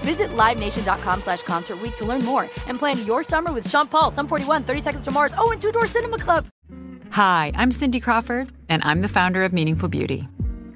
Visit LiveNation.com slash Concert to learn more and plan your summer with Sean Paul, Sum 41, 30 Seconds to Mars, oh, and Two Door Cinema Club. Hi, I'm Cindy Crawford, and I'm the founder of Meaningful Beauty.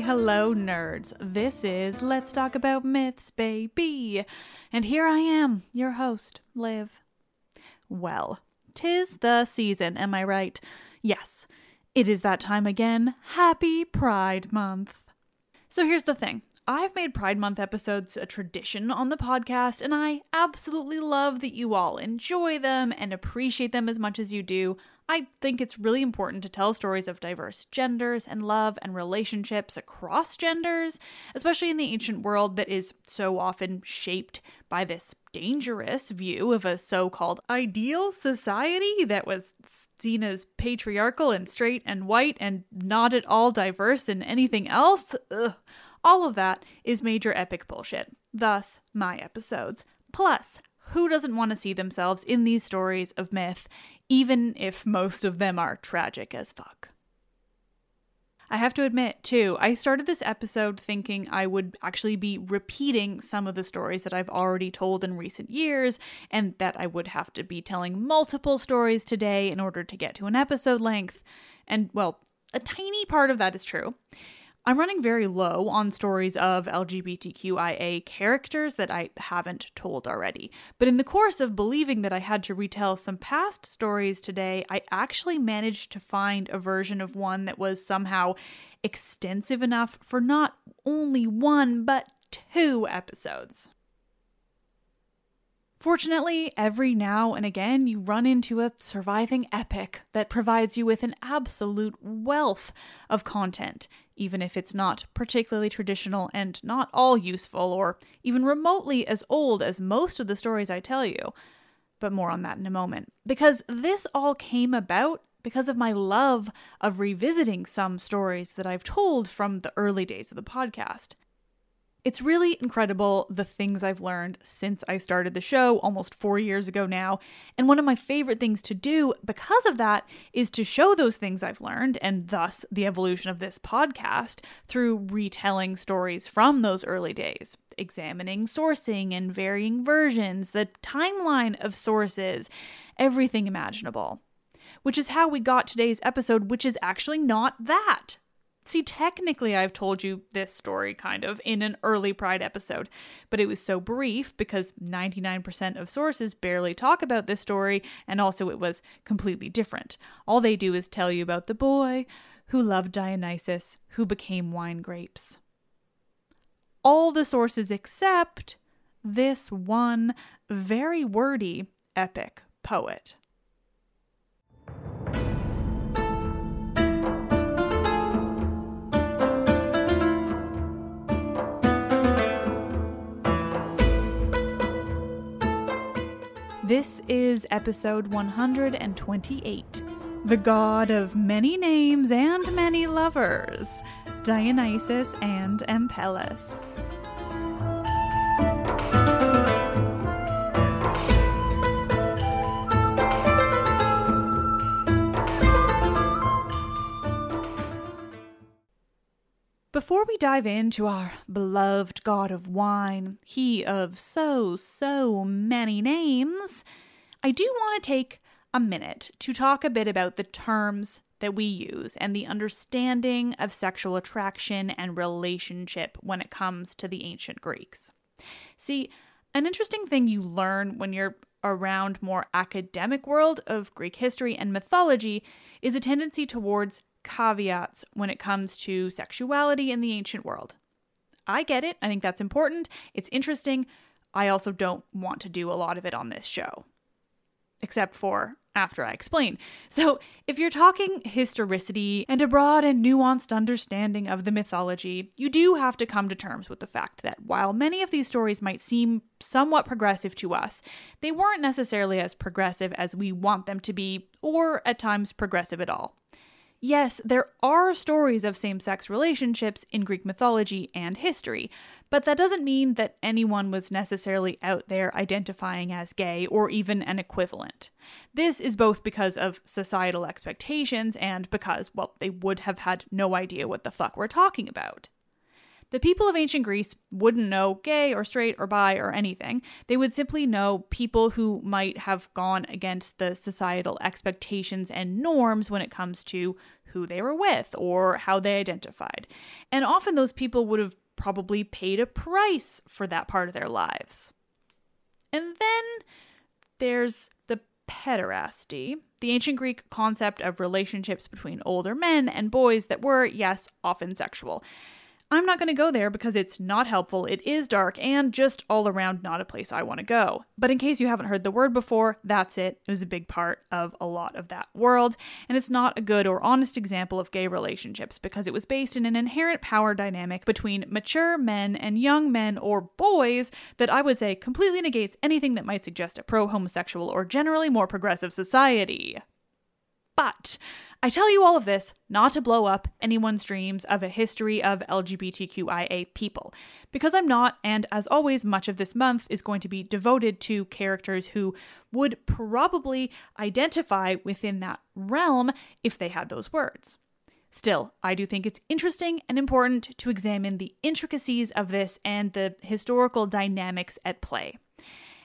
hello, nerds. This is Let's Talk About Myths, baby. And here I am, your host, Liv. Well, tis the season, am I right? Yes, it is that time again. Happy Pride Month. So here's the thing I've made Pride Month episodes a tradition on the podcast, and I absolutely love that you all enjoy them and appreciate them as much as you do. I think it's really important to tell stories of diverse genders and love and relationships across genders, especially in the ancient world that is so often shaped by this dangerous view of a so called ideal society that was seen as patriarchal and straight and white and not at all diverse in anything else. Ugh. All of that is major epic bullshit. Thus, my episodes. Plus, who doesn't want to see themselves in these stories of myth, even if most of them are tragic as fuck? I have to admit, too, I started this episode thinking I would actually be repeating some of the stories that I've already told in recent years, and that I would have to be telling multiple stories today in order to get to an episode length. And, well, a tiny part of that is true. I'm running very low on stories of LGBTQIA characters that I haven't told already. But in the course of believing that I had to retell some past stories today, I actually managed to find a version of one that was somehow extensive enough for not only one, but two episodes. Fortunately, every now and again, you run into a surviving epic that provides you with an absolute wealth of content, even if it's not particularly traditional and not all useful or even remotely as old as most of the stories I tell you. But more on that in a moment. Because this all came about because of my love of revisiting some stories that I've told from the early days of the podcast. It's really incredible the things I've learned since I started the show almost four years ago now. And one of my favorite things to do because of that is to show those things I've learned, and thus the evolution of this podcast, through retelling stories from those early days, examining sourcing and varying versions, the timeline of sources, everything imaginable. Which is how we got today's episode, which is actually not that. See, technically, I've told you this story kind of in an early Pride episode, but it was so brief because 99% of sources barely talk about this story, and also it was completely different. All they do is tell you about the boy who loved Dionysus, who became wine grapes. All the sources except this one very wordy epic poet. This is episode 128 The God of Many Names and Many Lovers, Dionysus and Ampelos. Before we dive into our beloved god of wine, he of so, so many names, I do want to take a minute to talk a bit about the terms that we use and the understanding of sexual attraction and relationship when it comes to the ancient Greeks. See, an interesting thing you learn when you're around more academic world of Greek history and mythology is a tendency towards caveats when it comes to sexuality in the ancient world. I get it. I think that's important. It's interesting. I also don't want to do a lot of it on this show, except for after I explain. So, if you're talking historicity and a broad and nuanced understanding of the mythology, you do have to come to terms with the fact that while many of these stories might seem somewhat progressive to us, they weren't necessarily as progressive as we want them to be, or at times progressive at all. Yes, there are stories of same sex relationships in Greek mythology and history, but that doesn't mean that anyone was necessarily out there identifying as gay or even an equivalent. This is both because of societal expectations and because, well, they would have had no idea what the fuck we're talking about. The people of ancient Greece wouldn't know gay or straight or bi or anything. They would simply know people who might have gone against the societal expectations and norms when it comes to who they were with or how they identified. And often those people would have probably paid a price for that part of their lives. And then there's the pederasty, the ancient Greek concept of relationships between older men and boys that were, yes, often sexual. I'm not going to go there because it's not helpful, it is dark, and just all around not a place I want to go. But in case you haven't heard the word before, that's it. It was a big part of a lot of that world, and it's not a good or honest example of gay relationships because it was based in an inherent power dynamic between mature men and young men or boys that I would say completely negates anything that might suggest a pro homosexual or generally more progressive society. But I tell you all of this not to blow up anyone's dreams of a history of LGBTQIA people, because I'm not, and as always, much of this month is going to be devoted to characters who would probably identify within that realm if they had those words. Still, I do think it's interesting and important to examine the intricacies of this and the historical dynamics at play.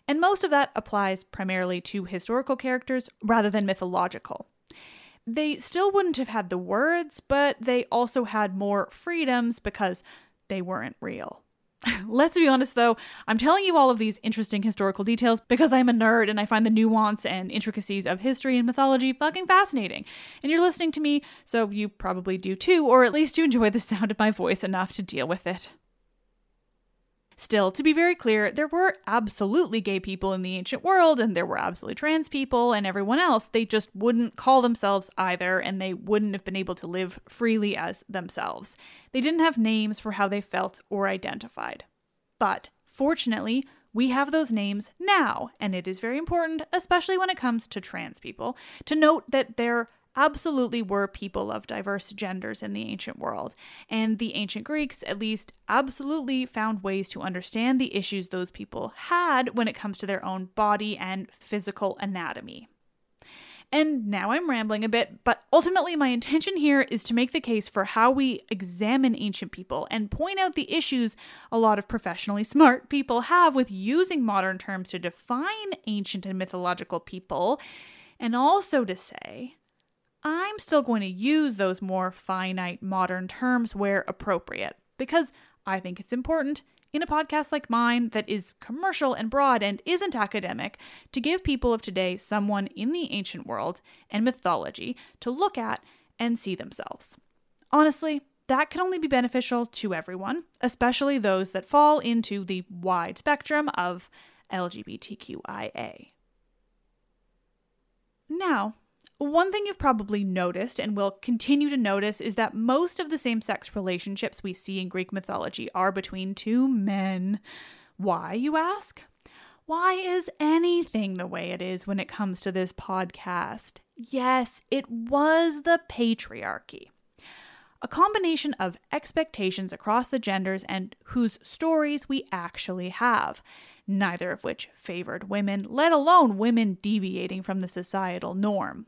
And most of that applies primarily to historical characters rather than mythological. They still wouldn't have had the words, but they also had more freedoms because they weren't real. Let's be honest though, I'm telling you all of these interesting historical details because I'm a nerd and I find the nuance and intricacies of history and mythology fucking fascinating. And you're listening to me, so you probably do too, or at least you enjoy the sound of my voice enough to deal with it. Still, to be very clear, there were absolutely gay people in the ancient world, and there were absolutely trans people and everyone else. They just wouldn't call themselves either, and they wouldn't have been able to live freely as themselves. They didn't have names for how they felt or identified. But fortunately, we have those names now, and it is very important, especially when it comes to trans people, to note that they're absolutely were people of diverse genders in the ancient world, and the ancient Greeks, at least, absolutely found ways to understand the issues those people had when it comes to their own body and physical anatomy. And now I'm rambling a bit, but ultimately, my intention here is to make the case for how we examine ancient people and point out the issues a lot of professionally smart people have with using modern terms to define ancient and mythological people, and also to say I'm still going to use those more finite modern terms where appropriate because I think it's important in a podcast like mine that is commercial and broad and isn't academic to give people of today someone in the ancient world and mythology to look at and see themselves. Honestly, that can only be beneficial to everyone, especially those that fall into the wide spectrum of LGBTQIA. Now, one thing you've probably noticed and will continue to notice is that most of the same sex relationships we see in Greek mythology are between two men. Why, you ask? Why is anything the way it is when it comes to this podcast? Yes, it was the patriarchy. A combination of expectations across the genders and whose stories we actually have, neither of which favored women, let alone women deviating from the societal norm.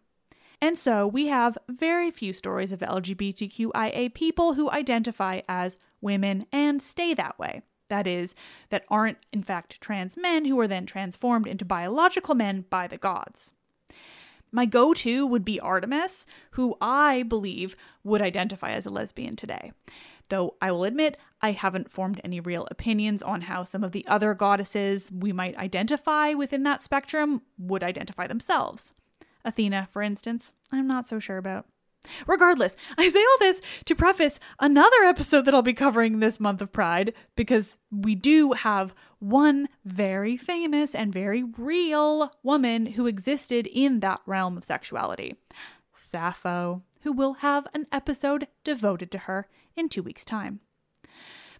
And so we have very few stories of LGBTQIA people who identify as women and stay that way. That is, that aren't in fact trans men who are then transformed into biological men by the gods. My go to would be Artemis, who I believe would identify as a lesbian today. Though I will admit, I haven't formed any real opinions on how some of the other goddesses we might identify within that spectrum would identify themselves. Athena, for instance, I'm not so sure about. Regardless, I say all this to preface another episode that I'll be covering this month of Pride because we do have one very famous and very real woman who existed in that realm of sexuality Sappho, who will have an episode devoted to her in two weeks' time.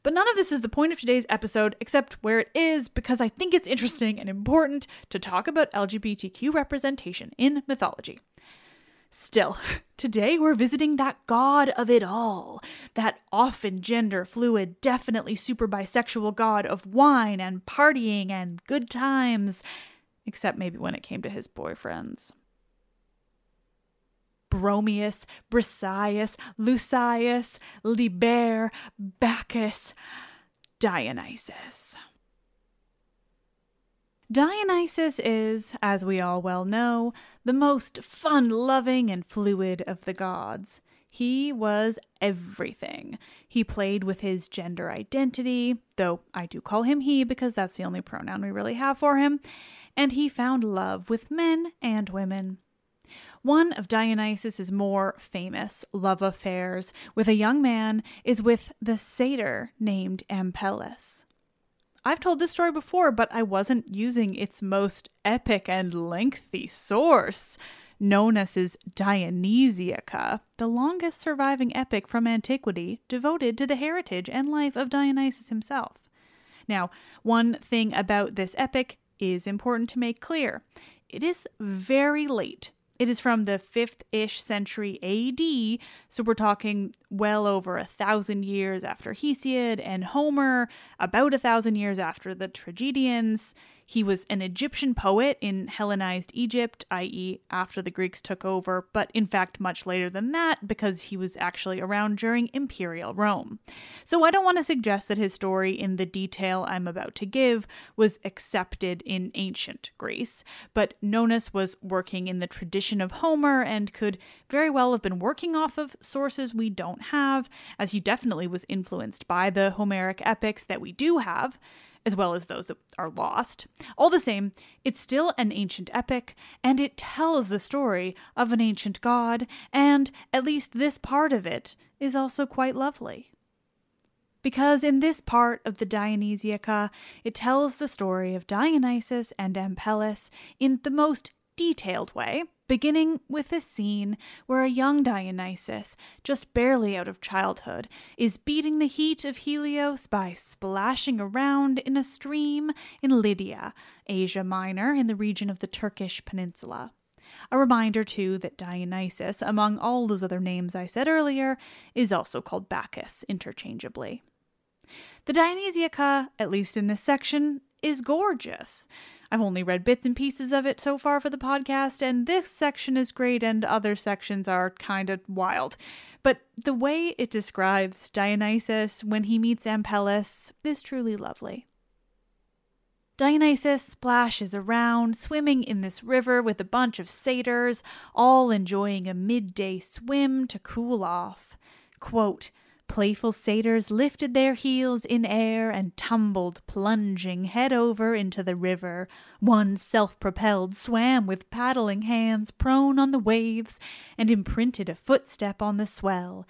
But none of this is the point of today's episode, except where it is, because I think it's interesting and important to talk about LGBTQ representation in mythology. Still, today we're visiting that god of it all, that often gender fluid, definitely super bisexual god of wine and partying and good times, except maybe when it came to his boyfriends. Bromius, Briseis, Lucius, Liber, Bacchus, Dionysus. Dionysus is, as we all well know, the most fun loving and fluid of the gods. He was everything. He played with his gender identity, though I do call him he because that's the only pronoun we really have for him, and he found love with men and women. One of Dionysus's more famous love affairs with a young man is with the satyr named Ampelus. I've told this story before, but I wasn't using its most epic and lengthy source, Nonnus's Dionysiaca, the longest surviving epic from antiquity devoted to the heritage and life of Dionysus himself. Now, one thing about this epic is important to make clear. It is very late it is from the 5th ish century AD, so we're talking well over a thousand years after Hesiod and Homer, about a thousand years after the tragedians. He was an Egyptian poet in Hellenized Egypt, i.e., after the Greeks took over, but in fact much later than that because he was actually around during imperial Rome. So I don't want to suggest that his story, in the detail I'm about to give, was accepted in ancient Greece, but Nonnus was working in the tradition of Homer and could very well have been working off of sources we don't have, as he definitely was influenced by the Homeric epics that we do have as well as those that are lost. All the same, it's still an ancient epic, and it tells the story of an ancient god, and at least this part of it is also quite lovely. Because in this part of the Dionysiaca, it tells the story of Dionysus and Ampelus in the most detailed way, beginning with a scene where a young Dionysus, just barely out of childhood, is beating the heat of Helios by splashing around in a stream in Lydia, Asia Minor, in the region of the Turkish peninsula. A reminder, too, that Dionysus, among all those other names I said earlier, is also called Bacchus interchangeably. The Dionysiaca, at least in this section, is gorgeous. I've only read bits and pieces of it so far for the podcast, and this section is great, and other sections are kind of wild. But the way it describes Dionysus when he meets Ampelus is truly lovely. Dionysus splashes around, swimming in this river with a bunch of satyrs, all enjoying a midday swim to cool off. Quote, Playful satyrs lifted their heels in air and tumbled, plunging head over into the river. One self propelled swam with paddling hands prone on the waves and imprinted a footstep on the swell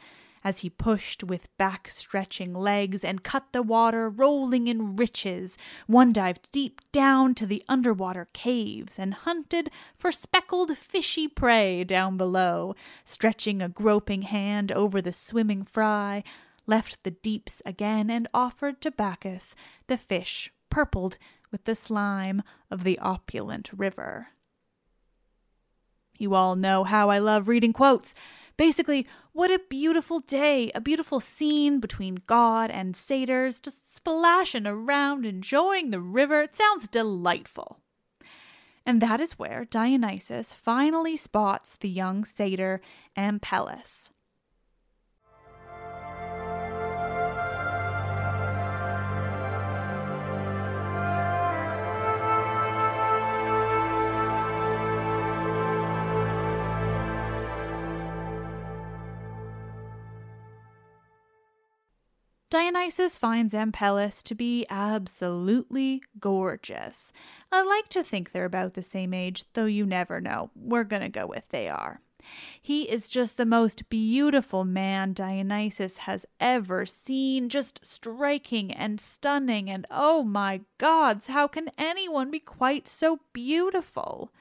as he pushed with back stretching legs and cut the water, rolling in riches. One dived deep down to the underwater caves and hunted for speckled fishy prey down below, stretching a groping hand over the swimming fry, left the deeps again and offered to Bacchus the fish purpled with the slime of the opulent river. You all know how I love reading quotes. Basically, what a beautiful day, a beautiful scene between God and satyrs, just splashing around, enjoying the river. It sounds delightful. And that is where Dionysus finally spots the young satyr Ampelus. Dionysus finds Ampelus to be absolutely gorgeous. I like to think they're about the same age, though you never know. We're gonna go with they are. He is just the most beautiful man Dionysus has ever seen, just striking and stunning, and oh my gods, how can anyone be quite so beautiful?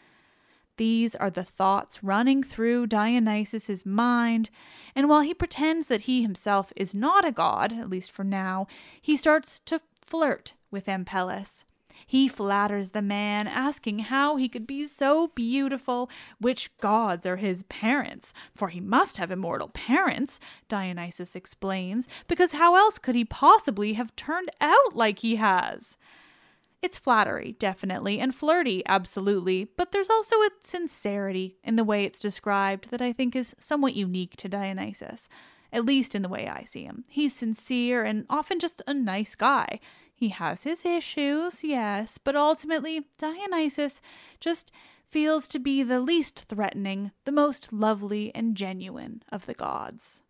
These are the thoughts running through Dionysus's mind, and while he pretends that he himself is not a god, at least for now, he starts to flirt with Ampelus. He flatters the man, asking how he could be so beautiful, which gods are his parents, for he must have immortal parents, Dionysus explains, because how else could he possibly have turned out like he has? It's flattery, definitely, and flirty, absolutely, but there's also a sincerity in the way it's described that I think is somewhat unique to Dionysus, at least in the way I see him. He's sincere and often just a nice guy. He has his issues, yes, but ultimately, Dionysus just feels to be the least threatening, the most lovely and genuine of the gods.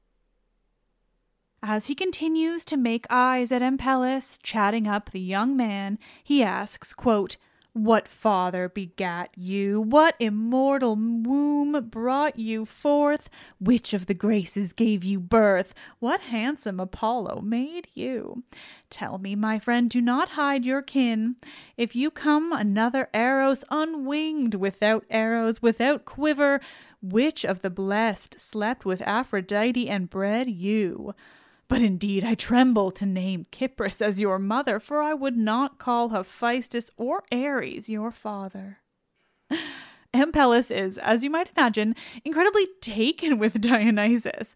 As he continues to make eyes at Ampelus, chatting up the young man, he asks, quote, What father begat you? What immortal womb brought you forth? Which of the graces gave you birth? What handsome Apollo made you? Tell me, my friend, do not hide your kin. If you come another Eros unwinged, without arrows, without quiver, which of the blessed slept with Aphrodite and bred you? But indeed I tremble to name Cypris as your mother, for I would not call Hephaestus or Ares your father. Ampelus is, as you might imagine, incredibly taken with Dionysus.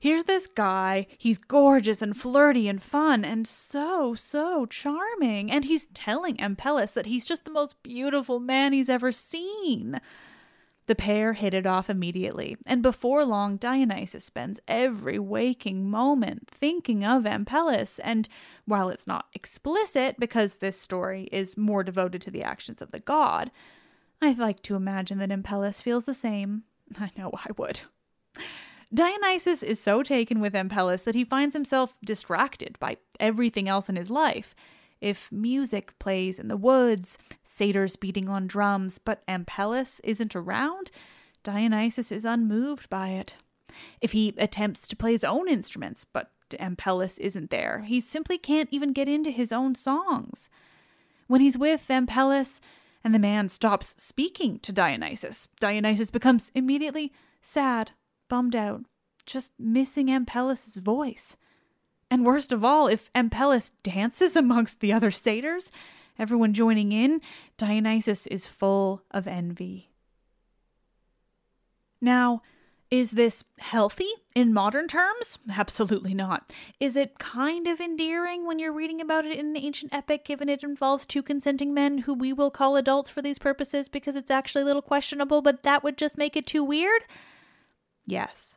Here's this guy, he's gorgeous and flirty and fun and so, so charming, and he's telling Ampelus that he's just the most beautiful man he's ever seen. The pair hit it off immediately, and before long, Dionysus spends every waking moment thinking of Ampelus. And while it's not explicit, because this story is more devoted to the actions of the god, I like to imagine that Ampelus feels the same. I know I would. Dionysus is so taken with Ampelus that he finds himself distracted by everything else in his life. If music plays in the woods, satyrs beating on drums, but Ampelus isn't around, Dionysus is unmoved by it. If he attempts to play his own instruments, but Ampelus isn't there, he simply can't even get into his own songs. When he's with Ampelus and the man stops speaking to Dionysus, Dionysus becomes immediately sad, bummed out, just missing Ampelus's voice. And worst of all, if Ampelus dances amongst the other satyrs, everyone joining in, Dionysus is full of envy. Now, is this healthy in modern terms? Absolutely not. Is it kind of endearing when you're reading about it in an ancient epic, given it involves two consenting men who we will call adults for these purposes because it's actually a little questionable, but that would just make it too weird? Yes.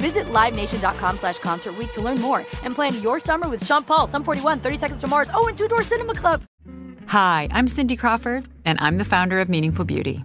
Visit LiveNation.com slash Concert to learn more and plan your summer with Sean Paul, Sum 41, 30 Seconds to Mars, oh, and Two Door Cinema Club. Hi, I'm Cindy Crawford, and I'm the founder of Meaningful Beauty.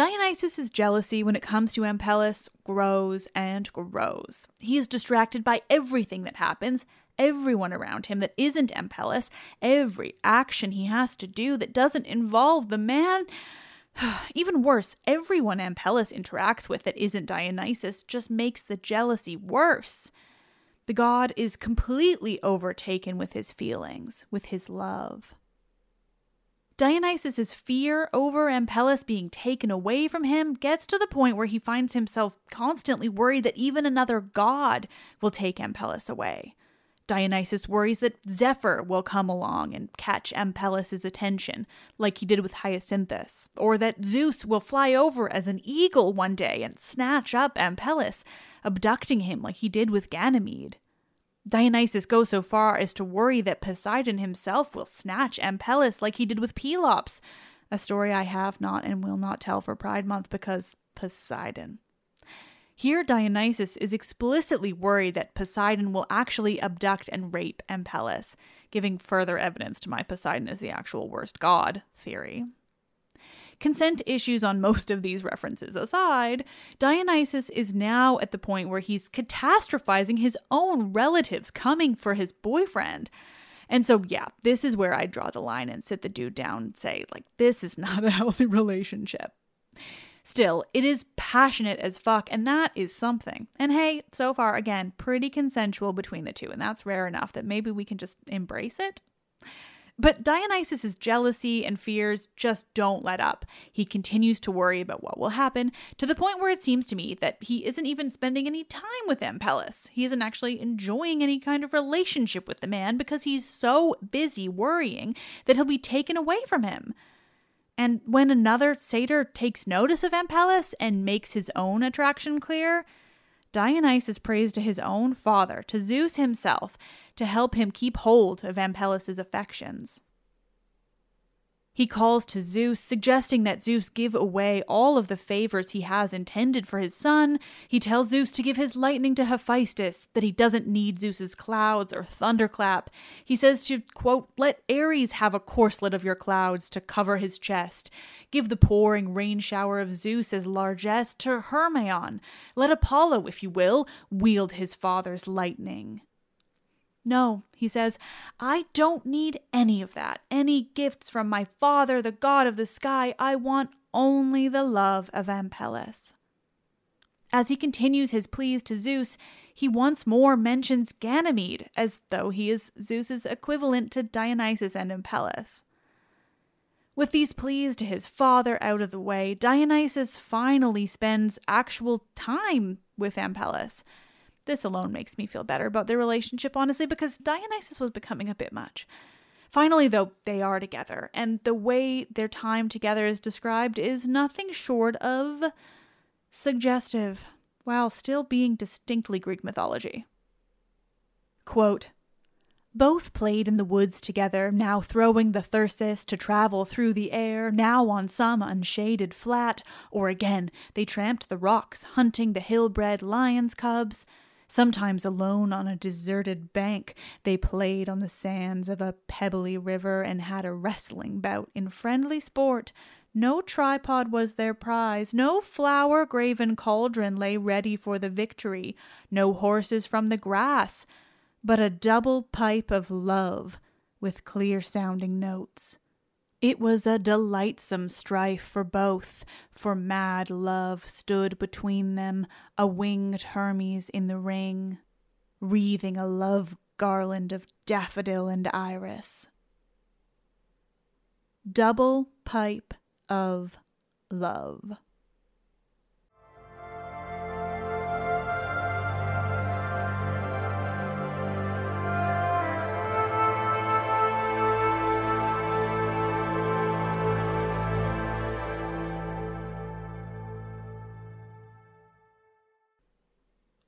Dionysus's jealousy when it comes to Ampelus grows and grows. He is distracted by everything that happens, everyone around him that isn't Ampelus, every action he has to do that doesn't involve the man. Even worse, everyone Ampelus interacts with that isn't Dionysus just makes the jealousy worse. The god is completely overtaken with his feelings, with his love. Dionysus's fear over Ampelus being taken away from him gets to the point where he finds himself constantly worried that even another god will take Ampelus away. Dionysus worries that Zephyr will come along and catch Ampelus's attention, like he did with Hyacinthus, or that Zeus will fly over as an eagle one day and snatch up Ampelus, abducting him like he did with Ganymede. Dionysus goes so far as to worry that Poseidon himself will snatch Ampelus like he did with Pelops, a story I have not and will not tell for Pride Month because Poseidon. Here, Dionysus is explicitly worried that Poseidon will actually abduct and rape Ampelus, giving further evidence to my Poseidon is the actual worst god theory. Consent issues on most of these references aside, Dionysus is now at the point where he's catastrophizing his own relatives coming for his boyfriend. And so, yeah, this is where I draw the line and sit the dude down and say, like, this is not a healthy relationship. Still, it is passionate as fuck, and that is something. And hey, so far, again, pretty consensual between the two, and that's rare enough that maybe we can just embrace it. But Dionysus's jealousy and fears just don't let up. He continues to worry about what will happen to the point where it seems to me that he isn't even spending any time with Ampelus. He isn't actually enjoying any kind of relationship with the man because he's so busy worrying that he'll be taken away from him. And when another satyr takes notice of Ampelus and makes his own attraction clear, Dionysus prays to his own father, to Zeus himself, to help him keep hold of Ampelus's affections. He calls to Zeus, suggesting that Zeus give away all of the favors he has intended for his son. He tells Zeus to give his lightning to Hephaestus, that he doesn't need Zeus's clouds or thunderclap. He says to, quote, let Ares have a corslet of your clouds to cover his chest. Give the pouring rain shower of Zeus as largesse to Hermion. Let Apollo, if you will, wield his father's lightning. No, he says, I don't need any of that, any gifts from my father, the god of the sky. I want only the love of Ampelus. As he continues his pleas to Zeus, he once more mentions Ganymede, as though he is Zeus's equivalent to Dionysus and Ampelus. With these pleas to his father out of the way, Dionysus finally spends actual time with Ampelus this alone makes me feel better about their relationship, honestly, because Dionysus was becoming a bit much. Finally, though, they are together, and the way their time together is described is nothing short of suggestive, while still being distinctly Greek mythology. Quote, both played in the woods together, now throwing the thyrsus to travel through the air, now on some unshaded flat, or again they tramped the rocks, hunting the hill bred lion's cubs. Sometimes alone on a deserted bank, they played on the sands of a pebbly river and had a wrestling bout in friendly sport, No tripod was their prize, no flower graven cauldron lay ready for the victory, no horses from the grass, but a double pipe of love with clear sounding notes. It was a delightsome strife for both, for mad love stood between them, a winged Hermes in the ring, wreathing a love garland of daffodil and iris. Double pipe of love.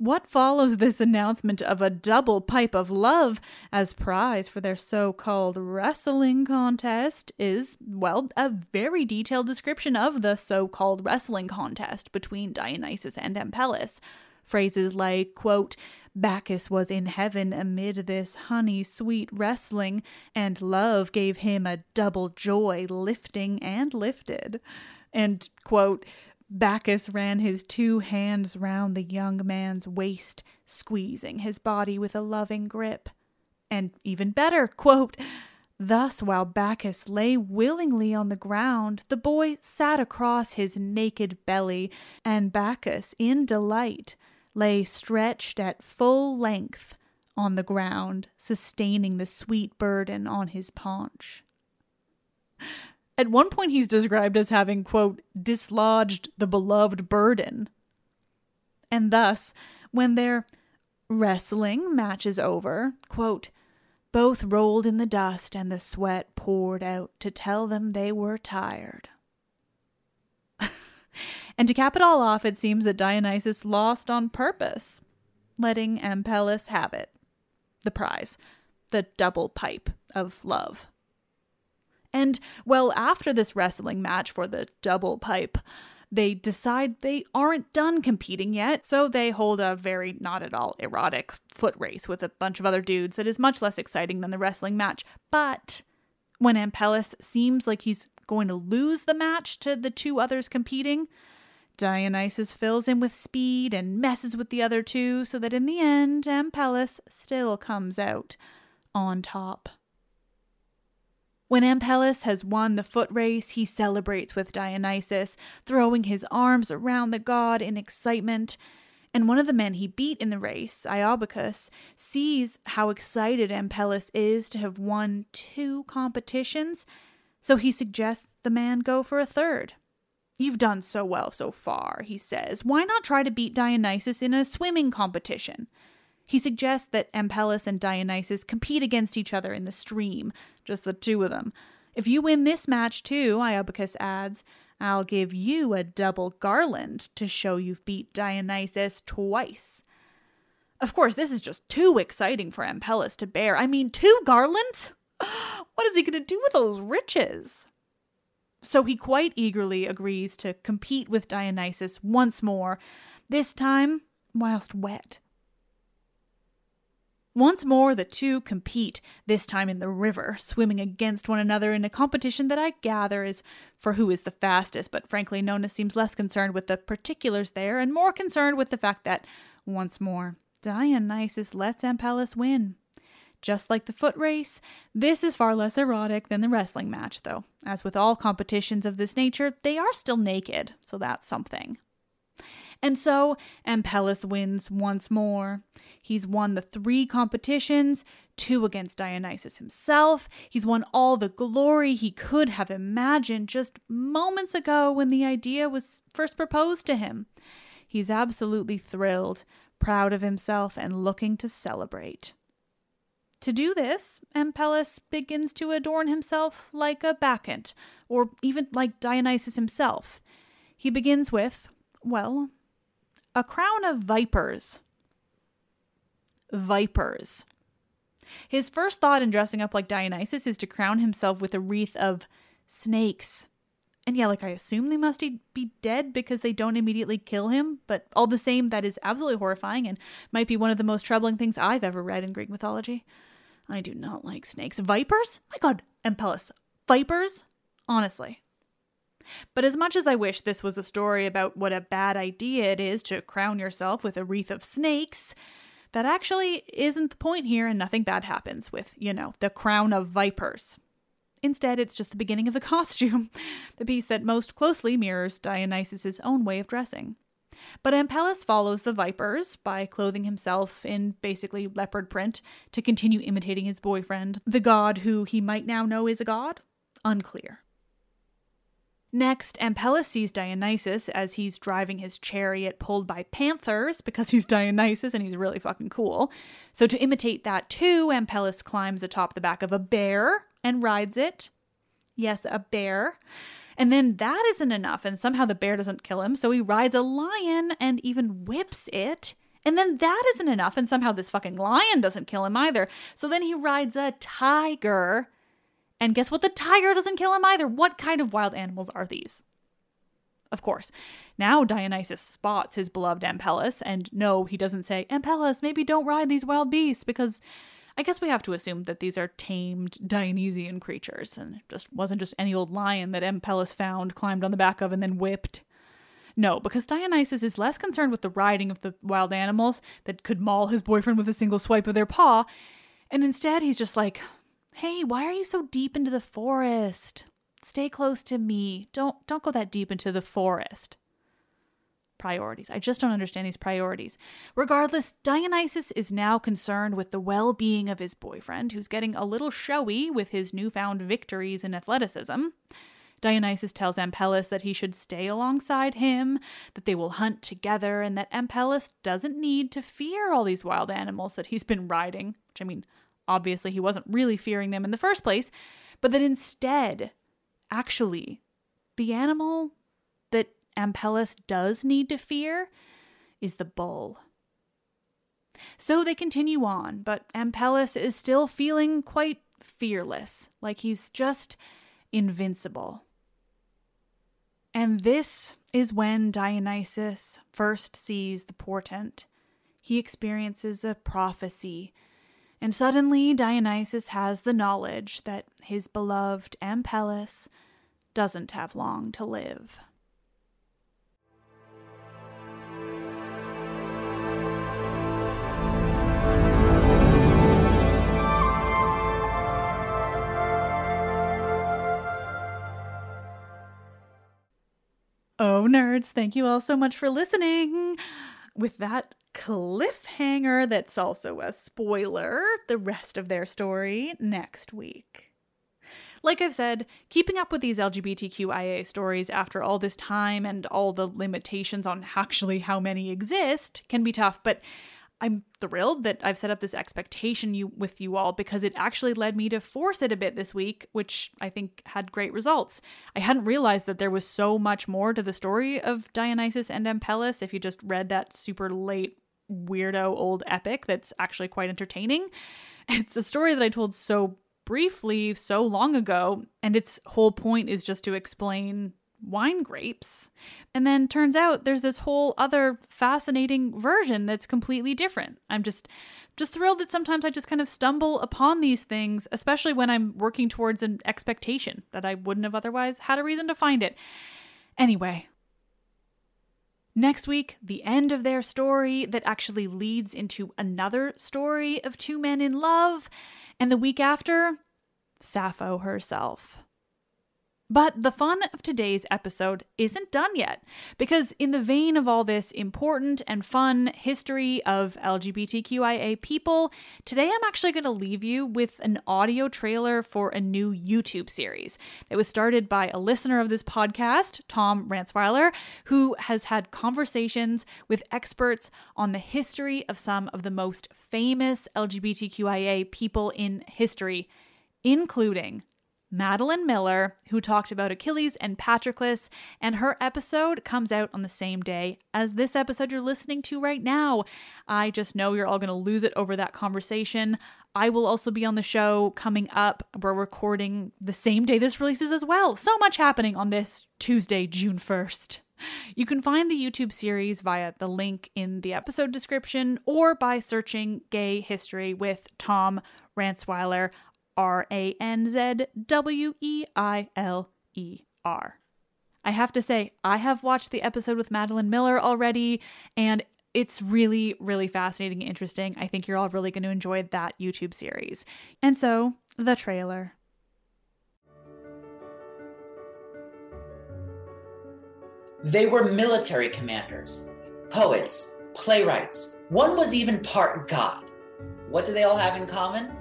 What follows this announcement of a double pipe of love as prize for their so called wrestling contest is, well, a very detailed description of the so called wrestling contest between Dionysus and Ampelus. Phrases like, quote, Bacchus was in heaven amid this honey sweet wrestling, and love gave him a double joy lifting and lifted. And, quote, Bacchus ran his two hands round the young man's waist, squeezing his body with a loving grip. And even better, quote, Thus, while Bacchus lay willingly on the ground, the boy sat across his naked belly, and Bacchus, in delight, lay stretched at full length on the ground, sustaining the sweet burden on his paunch. At one point, he's described as having, quote, dislodged the beloved burden. And thus, when their wrestling match is over, quote, both rolled in the dust and the sweat poured out to tell them they were tired. and to cap it all off, it seems that Dionysus lost on purpose, letting Ampelus have it the prize, the double pipe of love. And, well, after this wrestling match for the double pipe, they decide they aren't done competing yet, so they hold a very not at all erotic foot race with a bunch of other dudes that is much less exciting than the wrestling match. But when Ampelus seems like he's going to lose the match to the two others competing, Dionysus fills in with speed and messes with the other two so that in the end, Ampelus still comes out on top. When Ampelus has won the foot race, he celebrates with Dionysus, throwing his arms around the god in excitement. And one of the men he beat in the race, Iobacus, sees how excited Ampelus is to have won two competitions, so he suggests the man go for a third. You've done so well so far, he says. Why not try to beat Dionysus in a swimming competition? He suggests that Ampelus and Dionysus compete against each other in the stream, just the two of them. If you win this match too, Iobacus adds, I'll give you a double garland to show you've beat Dionysus twice. Of course, this is just too exciting for Ampelus to bear. I mean, two garlands? What is he going to do with those riches? So he quite eagerly agrees to compete with Dionysus once more, this time whilst wet. Once more, the two compete, this time in the river, swimming against one another in a competition that I gather is for who is the fastest, but frankly, Nonnus seems less concerned with the particulars there and more concerned with the fact that, once more, Dionysus lets Ampelus win. Just like the foot race, this is far less erotic than the wrestling match, though. As with all competitions of this nature, they are still naked, so that's something. And so Ampelus wins once more. He's won the three competitions, two against Dionysus himself. He's won all the glory he could have imagined just moments ago when the idea was first proposed to him. He's absolutely thrilled, proud of himself, and looking to celebrate. To do this, Ampelus begins to adorn himself like a bacchant, or even like Dionysus himself. He begins with, well, a crown of vipers. Vipers. His first thought in dressing up like Dionysus is to crown himself with a wreath of snakes. And yeah, like I assume they must be dead because they don't immediately kill him, but all the same, that is absolutely horrifying and might be one of the most troubling things I've ever read in Greek mythology. I do not like snakes. Vipers? My god, Ampelus. Vipers? Honestly. But as much as I wish this was a story about what a bad idea it is to crown yourself with a wreath of snakes, that actually isn't the point here, and nothing bad happens with, you know, the crown of vipers. Instead, it's just the beginning of the costume, the piece that most closely mirrors Dionysus's own way of dressing. But Ampelus follows the vipers by clothing himself in basically leopard print to continue imitating his boyfriend, the god who he might now know is a god? Unclear. Next, Ampelus sees Dionysus as he's driving his chariot pulled by panthers because he's Dionysus and he's really fucking cool. So, to imitate that too, Ampelus climbs atop the back of a bear and rides it. Yes, a bear. And then that isn't enough, and somehow the bear doesn't kill him, so he rides a lion and even whips it. And then that isn't enough, and somehow this fucking lion doesn't kill him either. So then he rides a tiger and guess what? The tiger doesn't kill him either. What kind of wild animals are these? Of course. Now Dionysus spots his beloved Ampelus, and no, he doesn't say, Ampelus, maybe don't ride these wild beasts, because I guess we have to assume that these are tamed Dionysian creatures, and it just wasn't just any old lion that Ampelus found, climbed on the back of, and then whipped. No, because Dionysus is less concerned with the riding of the wild animals that could maul his boyfriend with a single swipe of their paw, and instead he's just like, Hey, why are you so deep into the forest? Stay close to me. Don't don't go that deep into the forest. Priorities. I just don't understand these priorities. Regardless, Dionysus is now concerned with the well-being of his boyfriend, who's getting a little showy with his newfound victories in athleticism. Dionysus tells Ampelus that he should stay alongside him, that they will hunt together, and that Ampelus doesn't need to fear all these wild animals that he's been riding. Which, I mean, obviously he wasn't really fearing them in the first place, but that instead, actually, the animal that Ampelus does need to fear is the bull. So they continue on, but Ampelus is still feeling quite fearless, like he's just invincible. And this is when Dionysus first sees the portent. He experiences a prophecy and suddenly Dionysus has the knowledge that his beloved Ampelus doesn't have long to live. Oh, nerds, thank you all so much for listening. With that cliffhanger that's also a spoiler the rest of their story next week. Like I've said, keeping up with these LGBTQIA stories after all this time and all the limitations on actually how many exist can be tough, but I'm thrilled that I've set up this expectation you, with you all because it actually led me to force it a bit this week, which I think had great results. I hadn't realized that there was so much more to the story of Dionysus and Ampelus if you just read that super late weirdo old epic that's actually quite entertaining. It's a story that I told so briefly so long ago, and its whole point is just to explain wine grapes. And then turns out there's this whole other fascinating version that's completely different. I'm just just thrilled that sometimes I just kind of stumble upon these things, especially when I'm working towards an expectation that I wouldn't have otherwise had a reason to find it. Anyway, Next week, the end of their story that actually leads into another story of two men in love. And the week after, Sappho herself. But the fun of today's episode isn't done yet, because in the vein of all this important and fun history of LGBTQIA people, today I'm actually going to leave you with an audio trailer for a new YouTube series. It was started by a listener of this podcast, Tom Ranzweiler, who has had conversations with experts on the history of some of the most famous LGBTQIA people in history, including Madeline Miller, who talked about Achilles and Patroclus, and her episode comes out on the same day as this episode you're listening to right now. I just know you're all going to lose it over that conversation. I will also be on the show coming up. We're recording the same day this releases as well. So much happening on this Tuesday, June 1st. You can find the YouTube series via the link in the episode description or by searching Gay History with Tom Ranzweiler R A N Z W E I L E R. I have to say, I have watched the episode with Madeline Miller already, and it's really, really fascinating and interesting. I think you're all really going to enjoy that YouTube series. And so, the trailer. They were military commanders, poets, playwrights. One was even part God. What do they all have in common?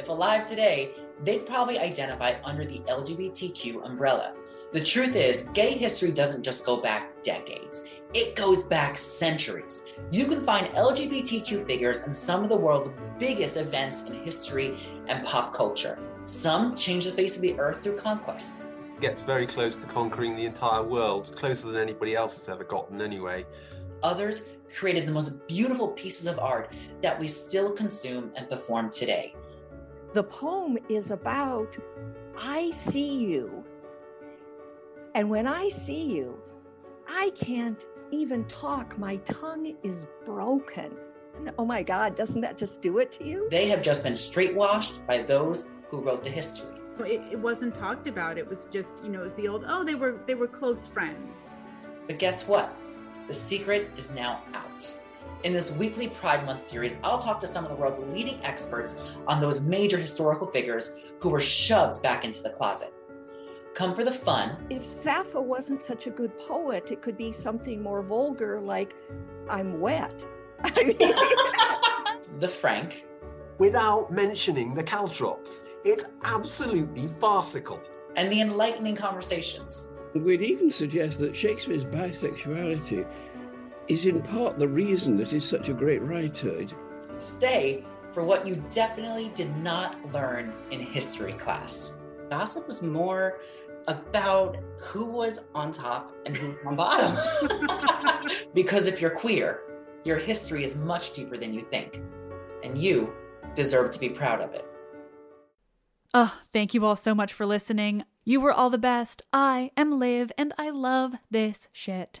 If alive today, they'd probably identify under the LGBTQ umbrella. The truth is, gay history doesn't just go back decades, it goes back centuries. You can find LGBTQ figures in some of the world's biggest events in history and pop culture. Some change the face of the earth through conquest. Gets very close to conquering the entire world, closer than anybody else has ever gotten, anyway. Others created the most beautiful pieces of art that we still consume and perform today. The poem is about I see you. And when I see you, I can't even talk. My tongue is broken. Oh my God, doesn't that just do it to you? They have just been straightwashed by those who wrote the history. It, it wasn't talked about. It was just, you know, it was the old, oh, they were they were close friends. But guess what? The secret is now out. In this weekly Pride Month series, I'll talk to some of the world's leading experts on those major historical figures who were shoved back into the closet. Come for the fun. If Sappho wasn't such a good poet, it could be something more vulgar like, I'm wet. I mean, the frank. Without mentioning the caltrops. It's absolutely farcical. And the enlightening conversations. We'd even suggest that Shakespeare's bisexuality is in part the reason that he's such a great writer. Stay for what you definitely did not learn in history class. Gossip was more about who was on top and who was on bottom. because if you're queer, your history is much deeper than you think, and you deserve to be proud of it. Oh, thank you all so much for listening. You were all the best. I am Liv, and I love this shit.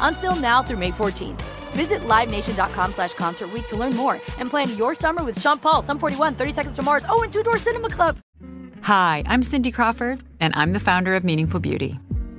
Until now through May 14th. Visit LiveNation.com slash Concert to learn more and plan your summer with Sean Paul, Sum 41, 30 Seconds to Mars, oh, and Two Door Cinema Club. Hi, I'm Cindy Crawford, and I'm the founder of Meaningful Beauty.